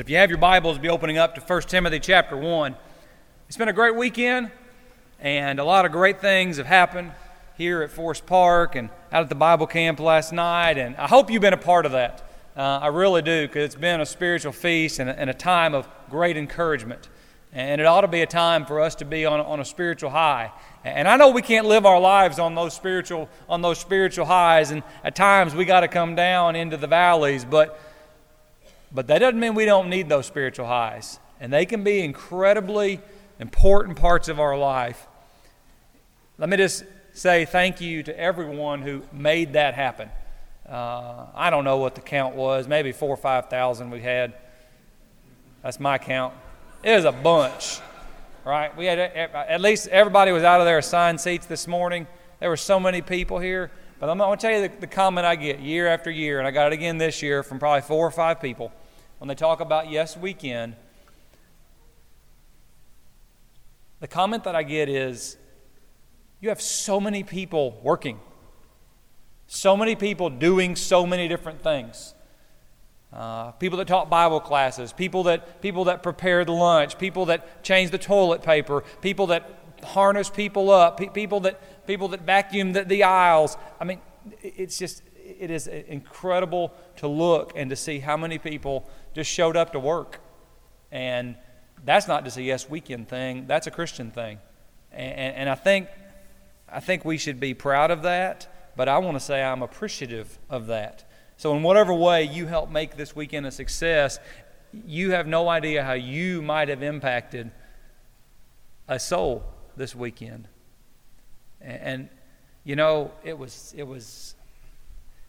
But if you have your Bibles, be opening up to 1 Timothy chapter 1. It's been a great weekend, and a lot of great things have happened here at Forest Park and out at the Bible camp last night, and I hope you've been a part of that. Uh, I really do, because it's been a spiritual feast and a, and a, time of great encouragement. And it ought to be a time for us to be on, on a spiritual high. And I know we can't live our lives on those spiritual, on those spiritual highs, and at times we got to come down into the valleys, but but that doesn't mean we don't need those spiritual highs. And they can be incredibly important parts of our life. Let me just say thank you to everyone who made that happen. Uh, I don't know what the count was, maybe four or 5,000 we had. That's my count. It was a bunch, right? We had at least everybody was out of their assigned seats this morning. There were so many people here. But I'm going to tell you the, the comment I get year after year, and I got it again this year from probably four or five people when they talk about Yes Weekend, the comment that I get is you have so many people working, so many people doing so many different things. Uh, people that taught Bible classes, people that, people that prepared lunch, people that changed the toilet paper, people that harness people up, pe- people, that, people that vacuum the, the aisles. I mean, it's just, it is incredible to look and to see how many people just showed up to work. And that's not just a yes weekend thing, that's a Christian thing. And, and I, think, I think we should be proud of that, but I want to say I'm appreciative of that. So, in whatever way you help make this weekend a success, you have no idea how you might have impacted a soul this weekend. And, and you know, it was, it was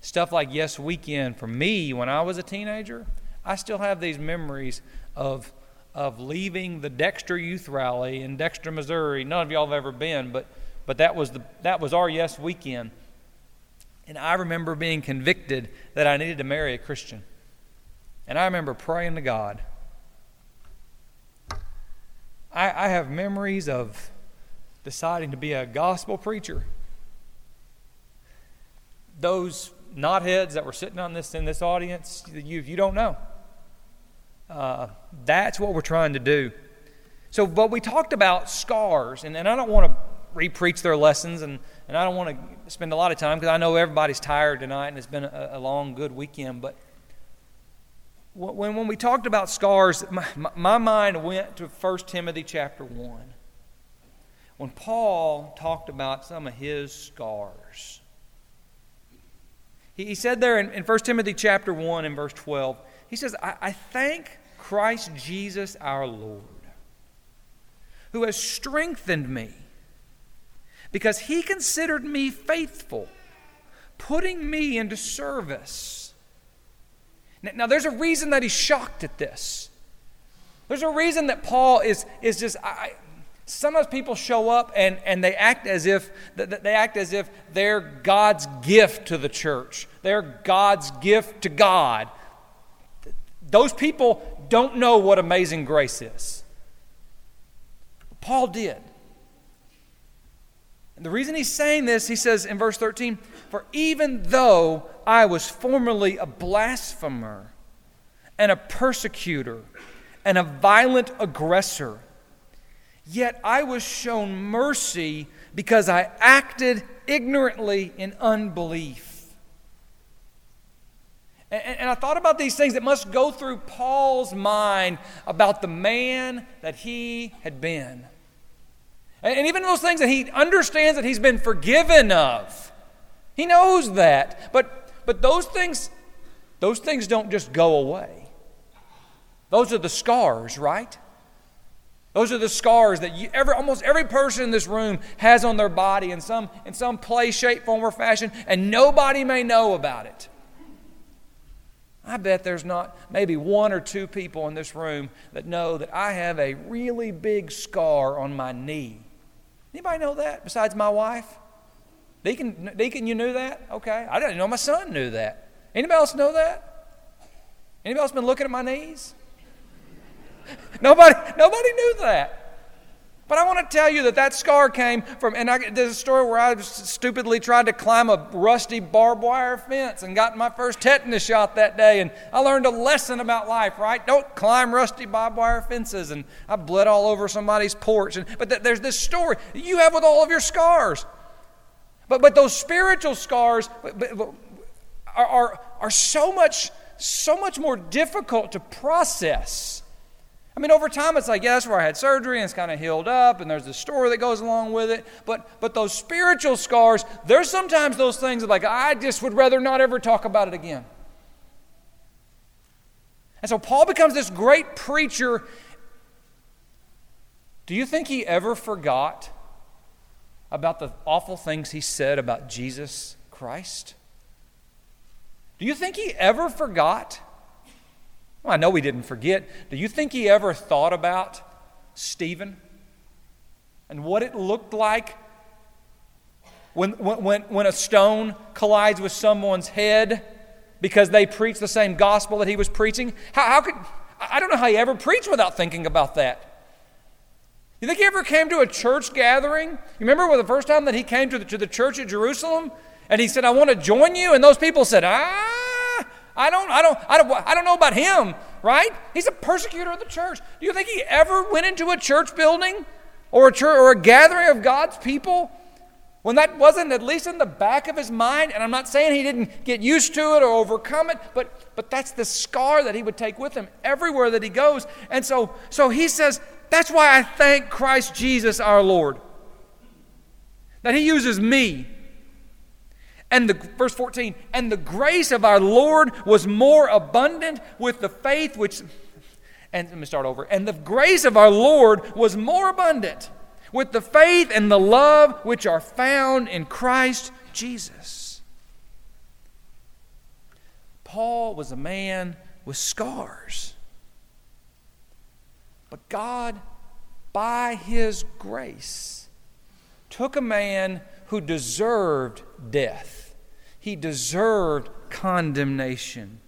stuff like Yes Weekend for me when I was a teenager I still have these memories of, of leaving the Dexter Youth Rally in Dexter, Missouri. None of y'all have ever been, but, but that, was the, that was our Yes Weekend. And I remember being convicted that I needed to marry a Christian. And I remember praying to God. I, I have memories of deciding to be a gospel preacher. Those knotheads that were sitting on this in this audience, you, you don't know. Uh, that's what we're trying to do. So, but we talked about scars, and, and I don't want to repreach their lessons, and, and I don't want to spend a lot of time because I know everybody's tired tonight and it's been a, a long, good weekend. But when, when we talked about scars, my, my mind went to 1 Timothy chapter 1. When Paul talked about some of his scars, he, said there in, in 1 Timothy chapter 1 and verse 12, he says, I, I thank Christ Jesus our Lord, who has strengthened me because he considered me faithful, putting me into service. Now, now, there's a reason that he's shocked at this. There's a reason that Paul is, is just. I, sometimes people show up and, and they act as if they act as if they're God's gift to the church. They're God's gift to God. Those people don't know what amazing grace is. Paul did. And the reason he's saying this, he says in verse 13, For even though I was formerly a blasphemer and a persecutor and a violent aggressor, yet I was shown mercy because I acted ignorantly in unbelief. And, I thought about these things that must go through Paul's mind about the man that he had been. And, and even those things that he understands that he's been forgiven of. He knows that. But, but those things, those things don't just go away. Those are the scars, right? Those are the scars that you, every, almost every person in this room has on their body in some, in some place, shape, form, or fashion, and nobody may know about it. I bet there's not maybe one or two people in this room that know that I have a really big scar on my knee. Anybody know that besides my wife? Deacon, Deacon, you knew that? Okay. I didn't know my son knew that. Anybody else know that? Anybody else been looking at my knees? nobody, nobody knew that. But I want to tell you that that scar came from, and I, there's a story where I stupidly tried to climb a rusty barbed wire fence and got my first tetanus shot that day. And I learned a lesson about life, right? Don't climb rusty barbed wire fences. And I bled all over somebody's porch. And, but th- there's this story you have with all of your scars. But, but those spiritual scars are, are, are so, much, so much more difficult to process I mean, over time, it's like, yeah, that's where I had surgery and it's kind of healed up, and there's the story that goes along with it. But, but those spiritual scars, there's sometimes those things that, like, I just would rather not ever talk about it again. And so Paul becomes this great preacher. Do you think he ever forgot about the awful things he said about Jesus Christ? Do you think he ever forgot? Well, I know he didn't forget. Do you think he ever thought about Stephen and what it looked like when, when, when a stone collides with someone's head because they preach the same gospel that he was preaching? How, how could, I don't know how he ever preached without thinking about that. You think he ever came to a church gathering? You remember the first time that he came to the, to the church at Jerusalem and he said, I want to join you? And those people said, Ah, I don't, I don't, I don't, I don't know about him, right? He's a persecutor of the church. Do you think he ever went into a church building or a church or a gathering of God's people when that wasn't at least in the back of his mind? And I'm not saying he didn't get used to it or overcome it, but but that's the scar that he would take with him everywhere that he goes. And so so he says, that's why I thank Christ Jesus our Lord. That he uses me and the verse 14, and the grace of our Lord was more abundant with the faith which and let me start over. And the grace of our Lord was more abundant with the faith and the love which are found in Christ Jesus. Paul was a man with scars. But God, by his grace, took a man who deserved death he deserved condemnation.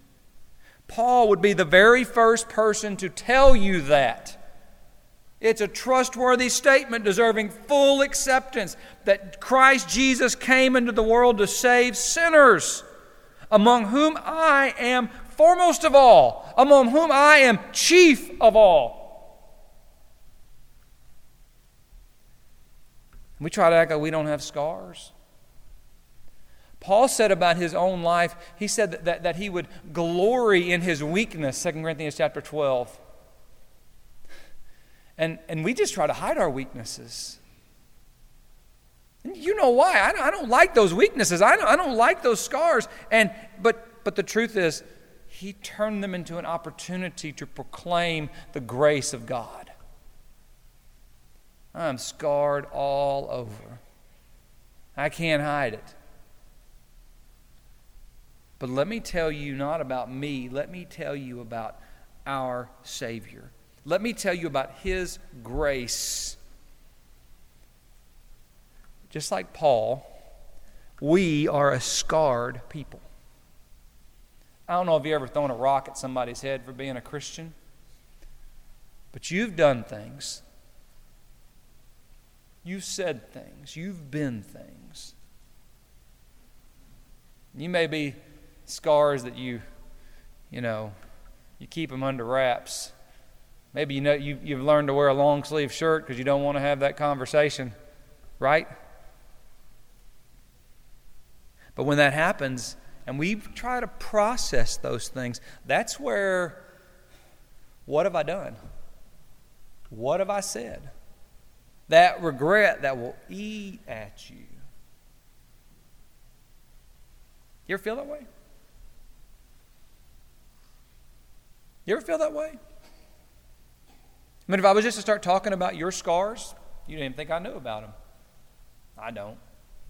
Paul would be the very first person to tell you that. It's a trustworthy statement deserving full acceptance that Christ Jesus came into the world to save sinners, among whom I am foremost of all, among whom I am chief of all. We try to act like we don't have scars. Paul said about his own life, he said that, that, that he would glory in his weakness, 2 Corinthians chapter 12. And, and we just try to hide our weaknesses. And you know why. I don't, I don't like those weaknesses. I don't, I don't like those scars. And, but, but the truth is, he turned them into an opportunity to proclaim the grace of God. I'm scarred all over. I can't hide it. But let me tell you not about me, let me tell you about our Savior. Let me tell you about His grace. Just like Paul, we are a scarred people. I don't know if you ever thrown a rock at somebody's head for being a Christian, but you've done things. You've said things. You've been things. You may be scars that you, you know, you keep them under wraps. Maybe you know you, you've learned to wear a long sleeve shirt because you don't want to have that conversation, right? But when that happens, and we try to process those things, that's where what have I done? What have I said? That regret that will eat at you. You ever feel that way? You ever feel that way? I mean, if I was just to start talking about your scars, you didn't even think I knew about them. I don't.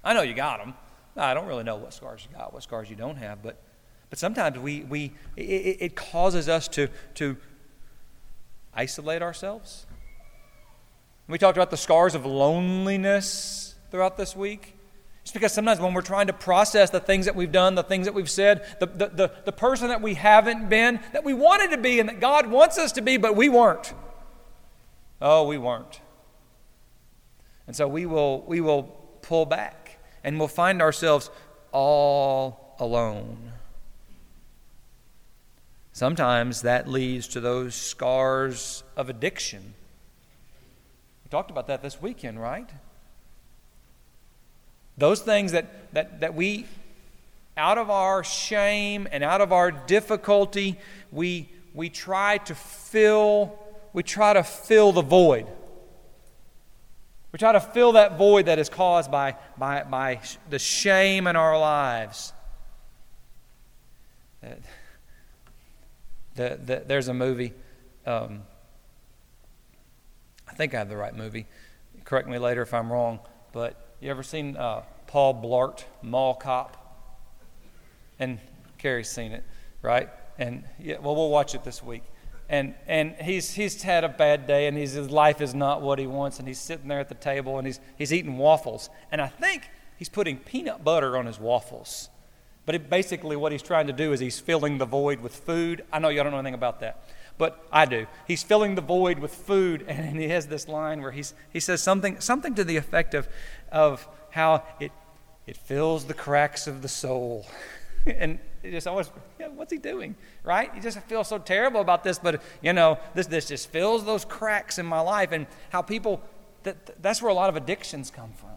I know you got them. I don't really know what scars you got, what scars you don't have, but but sometimes we we it, it causes us to to isolate ourselves. We talked about the scars of loneliness throughout this week. It's because sometimes when we're trying to process the things that we've done, the things that we've said, the, the, the, the, person that we haven't been, that we wanted to be, and that God wants us to be, but we weren't. Oh, we weren't. And so we will, we will pull back and we'll find ourselves all alone. Sometimes that leads to those scars of addiction. We talked about that this weekend, right? Those things that, that, that we, out of our shame and out of our difficulty, we, we try to fill, we try to fill the void. We try to fill that void that is caused by, by, by the shame in our lives. The, the, there's a movie. Um, I think I have the right movie. Correct me later if I'm wrong. But you ever seen uh, Paul Blart, Mall Cop? And Carrie's seen it, right? And yeah, well, we'll watch it this week and and he's he's had a bad day and his life is not what he wants and he's sitting there at the table and he's he's eating waffles and I think he's putting peanut butter on his waffles. But it, basically what he's trying to do is he's filling the void with food. I know y'all don't know anything about that, but I do. He's filling the void with food and he has this line where he's he says something something to the effect of of how it it fills the cracks of the soul. and it just always, yeah, what's he doing? Right? You just feel so terrible about this, but you know, this this just fills those cracks in my life, and how people that that's where a lot of addictions come from.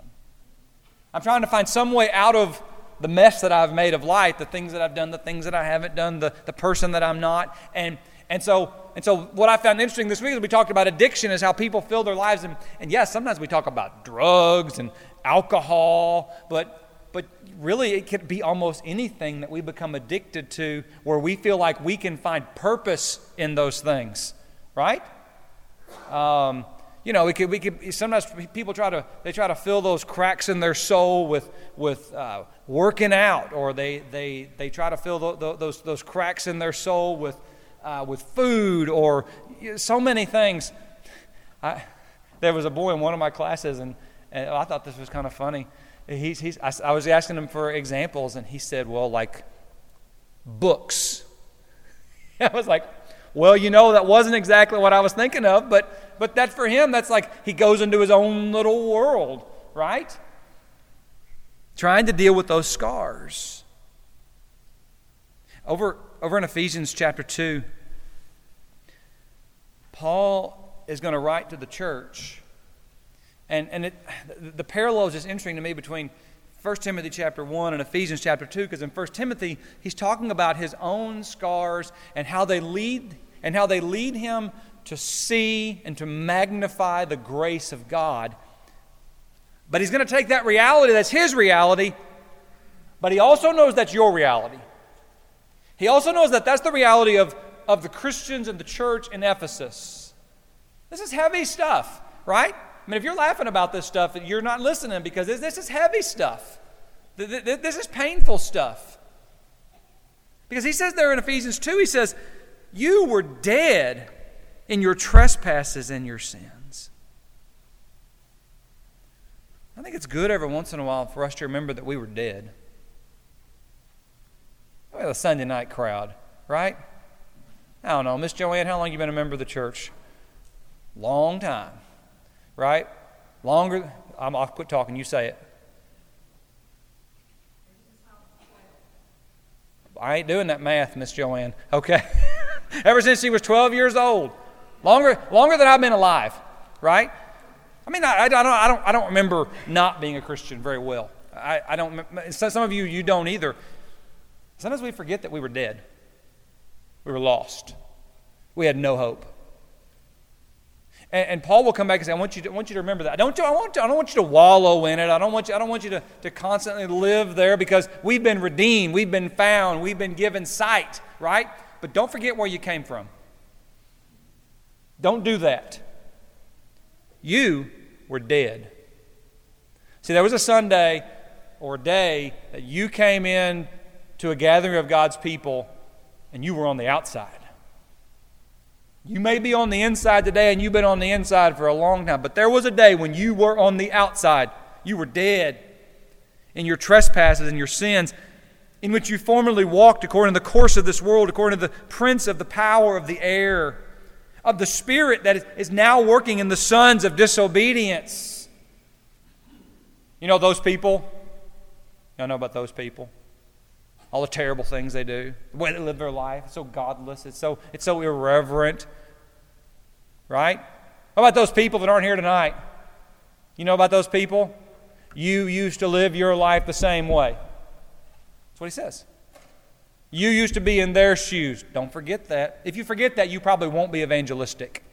I'm trying to find some way out of the mess that I've made of life, the things that I've done, the things that I haven't done, the, the person that I'm not. And and so and so what I found interesting this week as we talked about addiction is how people fill their lives and, and yes, sometimes we talk about drugs and alcohol, but but really it could be almost anything that we become addicted to where we feel like we can find purpose in those things, right? Um, you know, we could, we could, sometimes people try to, they try to fill those cracks in their soul with, with uh, working out, or they, they, they try to fill the, the, those, those cracks in their soul with, uh, with food, or so many things. I, there was a boy in one of my classes, and, and I thought this was kind of funny he's, he's, I, I was asking him for examples, and he said, well, like books. I was like, well, you know, that wasn't exactly what I was thinking of, but, but that for him, that's like he goes into his own little world, right? Trying to deal with those scars. Over, over in Ephesians chapter 2, Paul is going to write to the church and, and it, the parallel is just interesting to me between 1 Timothy chapter 1 and Ephesians chapter 2, because in 1 Timothy, he's talking about his own scars and how they lead and how they lead him to see and to magnify the grace of God. But he's going to take that reality, that's his reality, but he also knows that's your reality. He also knows that that's the reality of, of the Christians and the church in Ephesus. This is heavy stuff, right? I mean, if you're laughing about this stuff, you're not listening because this, this is heavy stuff. This is painful stuff. Because he says there in Ephesians 2, he says, You were dead in your trespasses and your sins. I think it's good every once in a while for us to remember that we were dead. A Sunday night crowd, right? I don't know. Miss Joanne, how long you been a member of the church? Long time right? Longer, I'm, I'll quit talking, you say it. I ain't doing that math, Miss Joanne. Okay. Ever since she was 12 years old. Longer, longer than I've been alive, right? I mean, I, I, don't, I, don't, I don't remember not being a Christian very well. I, I don't, some of you, you don't either. Sometimes we forget that we were dead. We were lost. We had no hope. And, and, Paul will come back and say, I want you to, I want you to remember that. I don't, I, want to, I don't want you to wallow in it. I don't want you, I don't want you to, to constantly live there because we've been redeemed, we've been found, we've been given sight, right? But don't forget where you came from. Don't do that. You were dead. See, there was a Sunday or day that you came in to a gathering of God's people and you were on the outside. You may be on the inside today and you've been on the inside for a long time, but there was a day when you were on the outside. You were dead in your trespasses and your sins, in which you formerly walked according to the course of this world, according to the prince of the power of the air, of the spirit that is now working in the sons of disobedience. You know those people? Y'all know about those people? All the terrible things they do, the way they live their life. It's so godless. It's so, it's so irreverent. Right? How about those people that aren't here tonight? You know about those people? You used to live your life the same way. That's what he says. You used to be in their shoes. Don't forget that. If you forget that, you probably won't be evangelistic.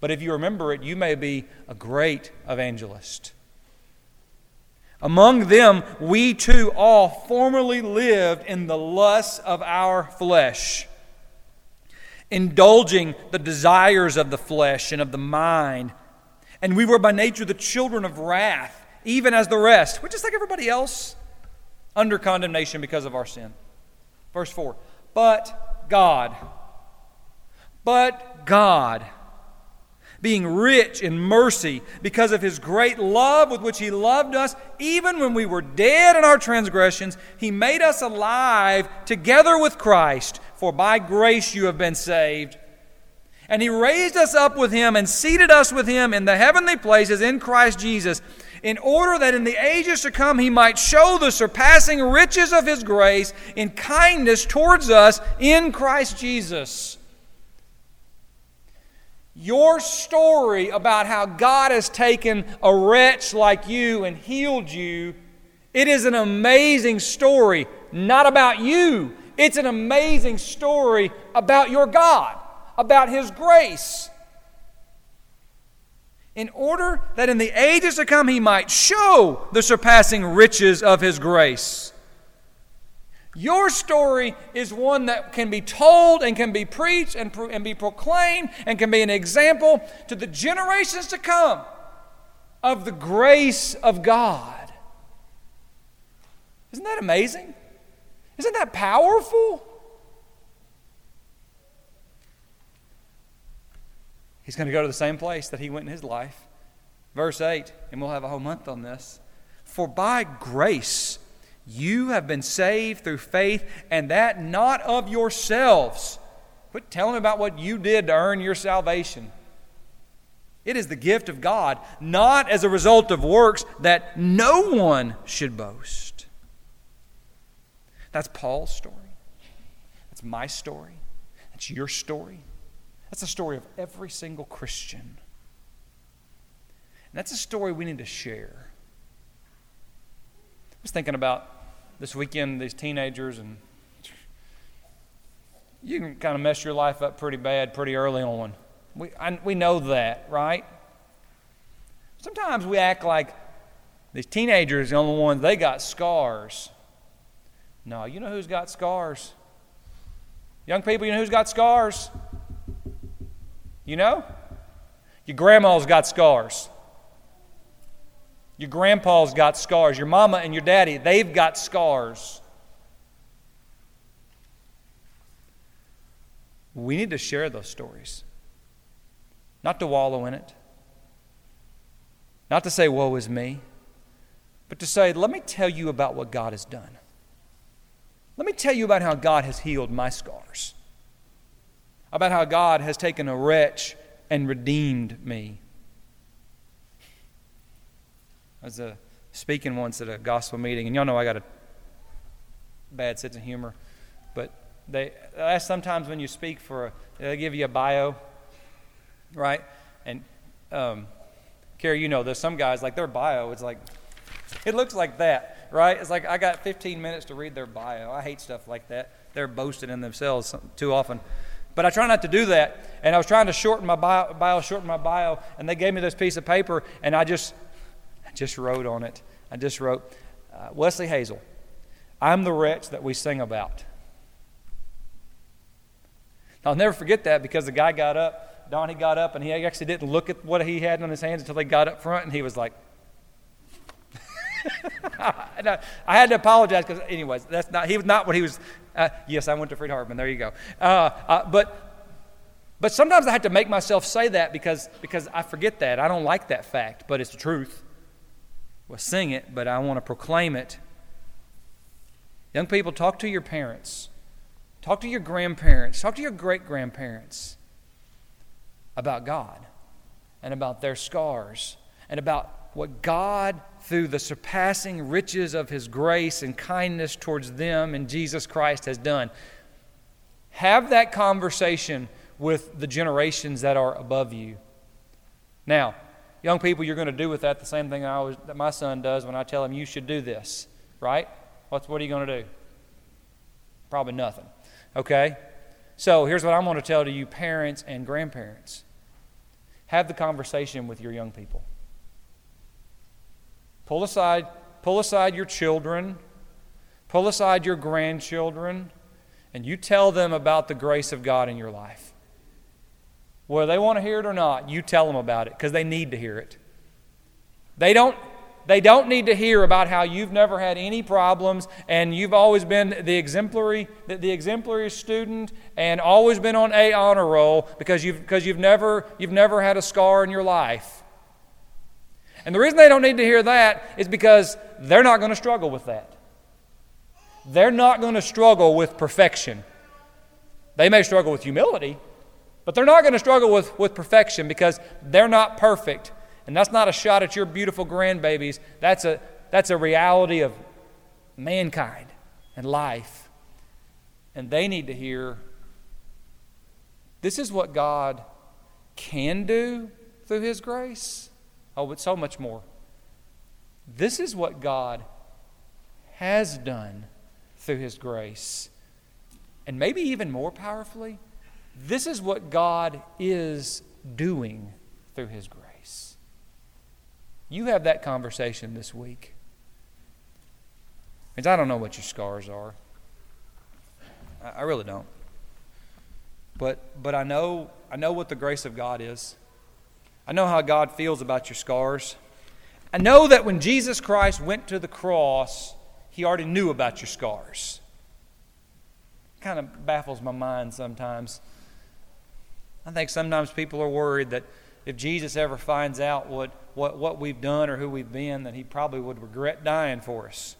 But if you remember it, you may be a great evangelist. Among them, we too all formerly lived in the lusts of our flesh, indulging the desires of the flesh and of the mind. And we were by nature the children of wrath, even as the rest. We're just like everybody else, under condemnation because of our sin. Verse 4 But God, but God being rich in mercy because of his great love with which he loved us, even when we were dead in our transgressions, he made us alive together with Christ. For by grace you have been saved. And he raised us up with him and seated us with him in the heavenly places in Christ Jesus, in order that in the ages to come he might show the surpassing riches of his grace in kindness towards us in Christ Jesus. Your story about how God has taken a wretch like you and healed you, it is an amazing story, not about you. It's an amazing story about your God, about His grace. In order that in the ages to come He might show the surpassing riches of His grace. Your story is one that can be told and can be preached and, pro- and be proclaimed and can be an example to the generations to come of the grace of God. Isn't that amazing? Isn't that powerful? He's going to go to the same place that he went in his life. Verse 8, and we'll have a whole month on this. For by grace, you have been saved through faith, and that not of yourselves. Quit telling about what you did to earn your salvation. It is the gift of God, not as a result of works, that no one should boast. That's Paul's story. That's my story. That's your story. That's the story of every single Christian. And that's a story we need to share. I was thinking about this weekend, these teenagers, and you can kind of mess your life up pretty bad pretty early on. We, I, we know that, right? Sometimes we act like these teenagers are the only ones, they got scars. No, you know who's got scars? Young people, you know who's got scars? You know? Your grandma's got scars. Your grandpa's got scars. Your mama and your daddy, they've got scars. We need to share those stories. Not to wallow in it. Not to say, woe is me. But to say, let me tell you about what God has done. Let me tell you about how God has healed my scars. About how God has taken a wretch and redeemed me. I was uh, speaking once at a gospel meeting, and y'all know I got a bad sense of humor, but they ask sometimes when you speak for a, they give you a bio, right? And um, Carrie, you know, there's some guys like their bio. It's like it looks like that, right? It's like I got 15 minutes to read their bio. I hate stuff like that. They're boasting in themselves too often. But I try not to do that. And I was trying to shorten my bio, bio, shorten my bio, and they gave me this piece of paper, and I just just wrote on it. I just wrote, uh, Wesley Hazel, I'm the wretch that we sing about. I'll never forget that because the guy got up, Don, he got up, and he actually didn't look at what he had on his hands until they got up front, and he was like, I had to apologize because, anyways, that's not. He was not what he was. Uh, yes, I went to Freed-Hardeman. There you go. Uh, uh, but, but sometimes I have to make myself say that because because I forget that. I don't like that fact, but it's the truth well, sing it, but I want to proclaim it. Young people, talk to your parents, talk to your grandparents, talk to your great grandparents about God and about their scars and about what God, through the surpassing riches of His grace and kindness towards them in Jesus Christ, has done. Have that conversation with the generations that are above you. Now, young people, you're going to do with that the same thing I always, that my son does when I tell him you should do this, right? What's, what are you going to do? Probably nothing. Okay? So here's what I'm going to tell to you, parents and grandparents have the conversation with your young people. Pull aside, pull aside your children, pull aside your grandchildren, and you tell them about the grace of God in your life. Whether they want to hear it or not, you tell them about it because they need to hear it. They don't, they don't need to hear about how you've never had any problems and you've always been the exemplary, the, the exemplary student and always been on A honor roll because you've, because you've, never, you've never had a scar in your life. And the reason they don't need to hear that is because they're not going to struggle with that. They're not going to struggle with perfection. They may struggle with humility, but they're not going to struggle with, with perfection because they're not perfect. And that's not a shot at your beautiful grandbabies. That's a, that's a reality of mankind and life. And they need to hear this is what God can do through His grace. Oh, but so much more. This is what God has done through His grace. And maybe even more powerfully, this is what God is doing through His grace. You have that conversation this week. I don't know what your scars are. I really don't. But, but I, know, I know what the grace of God is. I know how God feels about your scars. I know that when Jesus Christ went to the cross, he already knew about your scars. It kind of baffles my mind sometimes. I think sometimes people are worried that if Jesus ever finds out what, what, what we've done or who we've been, that he probably would regret dying for us.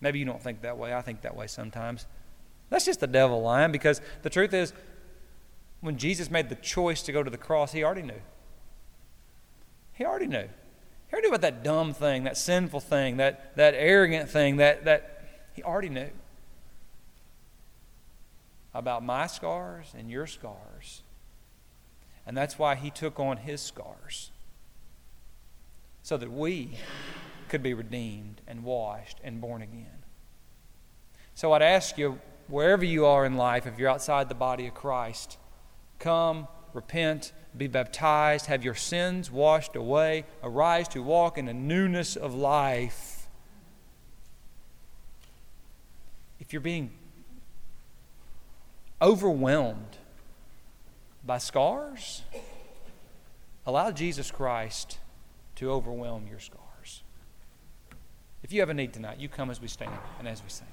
Maybe you don't think that way. I think that way sometimes. That's just the devil lying because the truth is, when Jesus made the choice to go to the cross, he already knew. He already knew. He already knew about that dumb thing, that sinful thing, that, that arrogant thing, that, that he already knew about my scars and your scars. And that's why he took on his scars. So that we could be redeemed and washed and born again. So I'd ask you, wherever you are in life, if you're outside the body of Christ, come, repent, be baptized, have your sins washed away, arise to walk in a newness of life. If you're being overwhelmed by scars, allow Jesus Christ to overwhelm your scars. If you have a need tonight, you come as we stand and as we sing.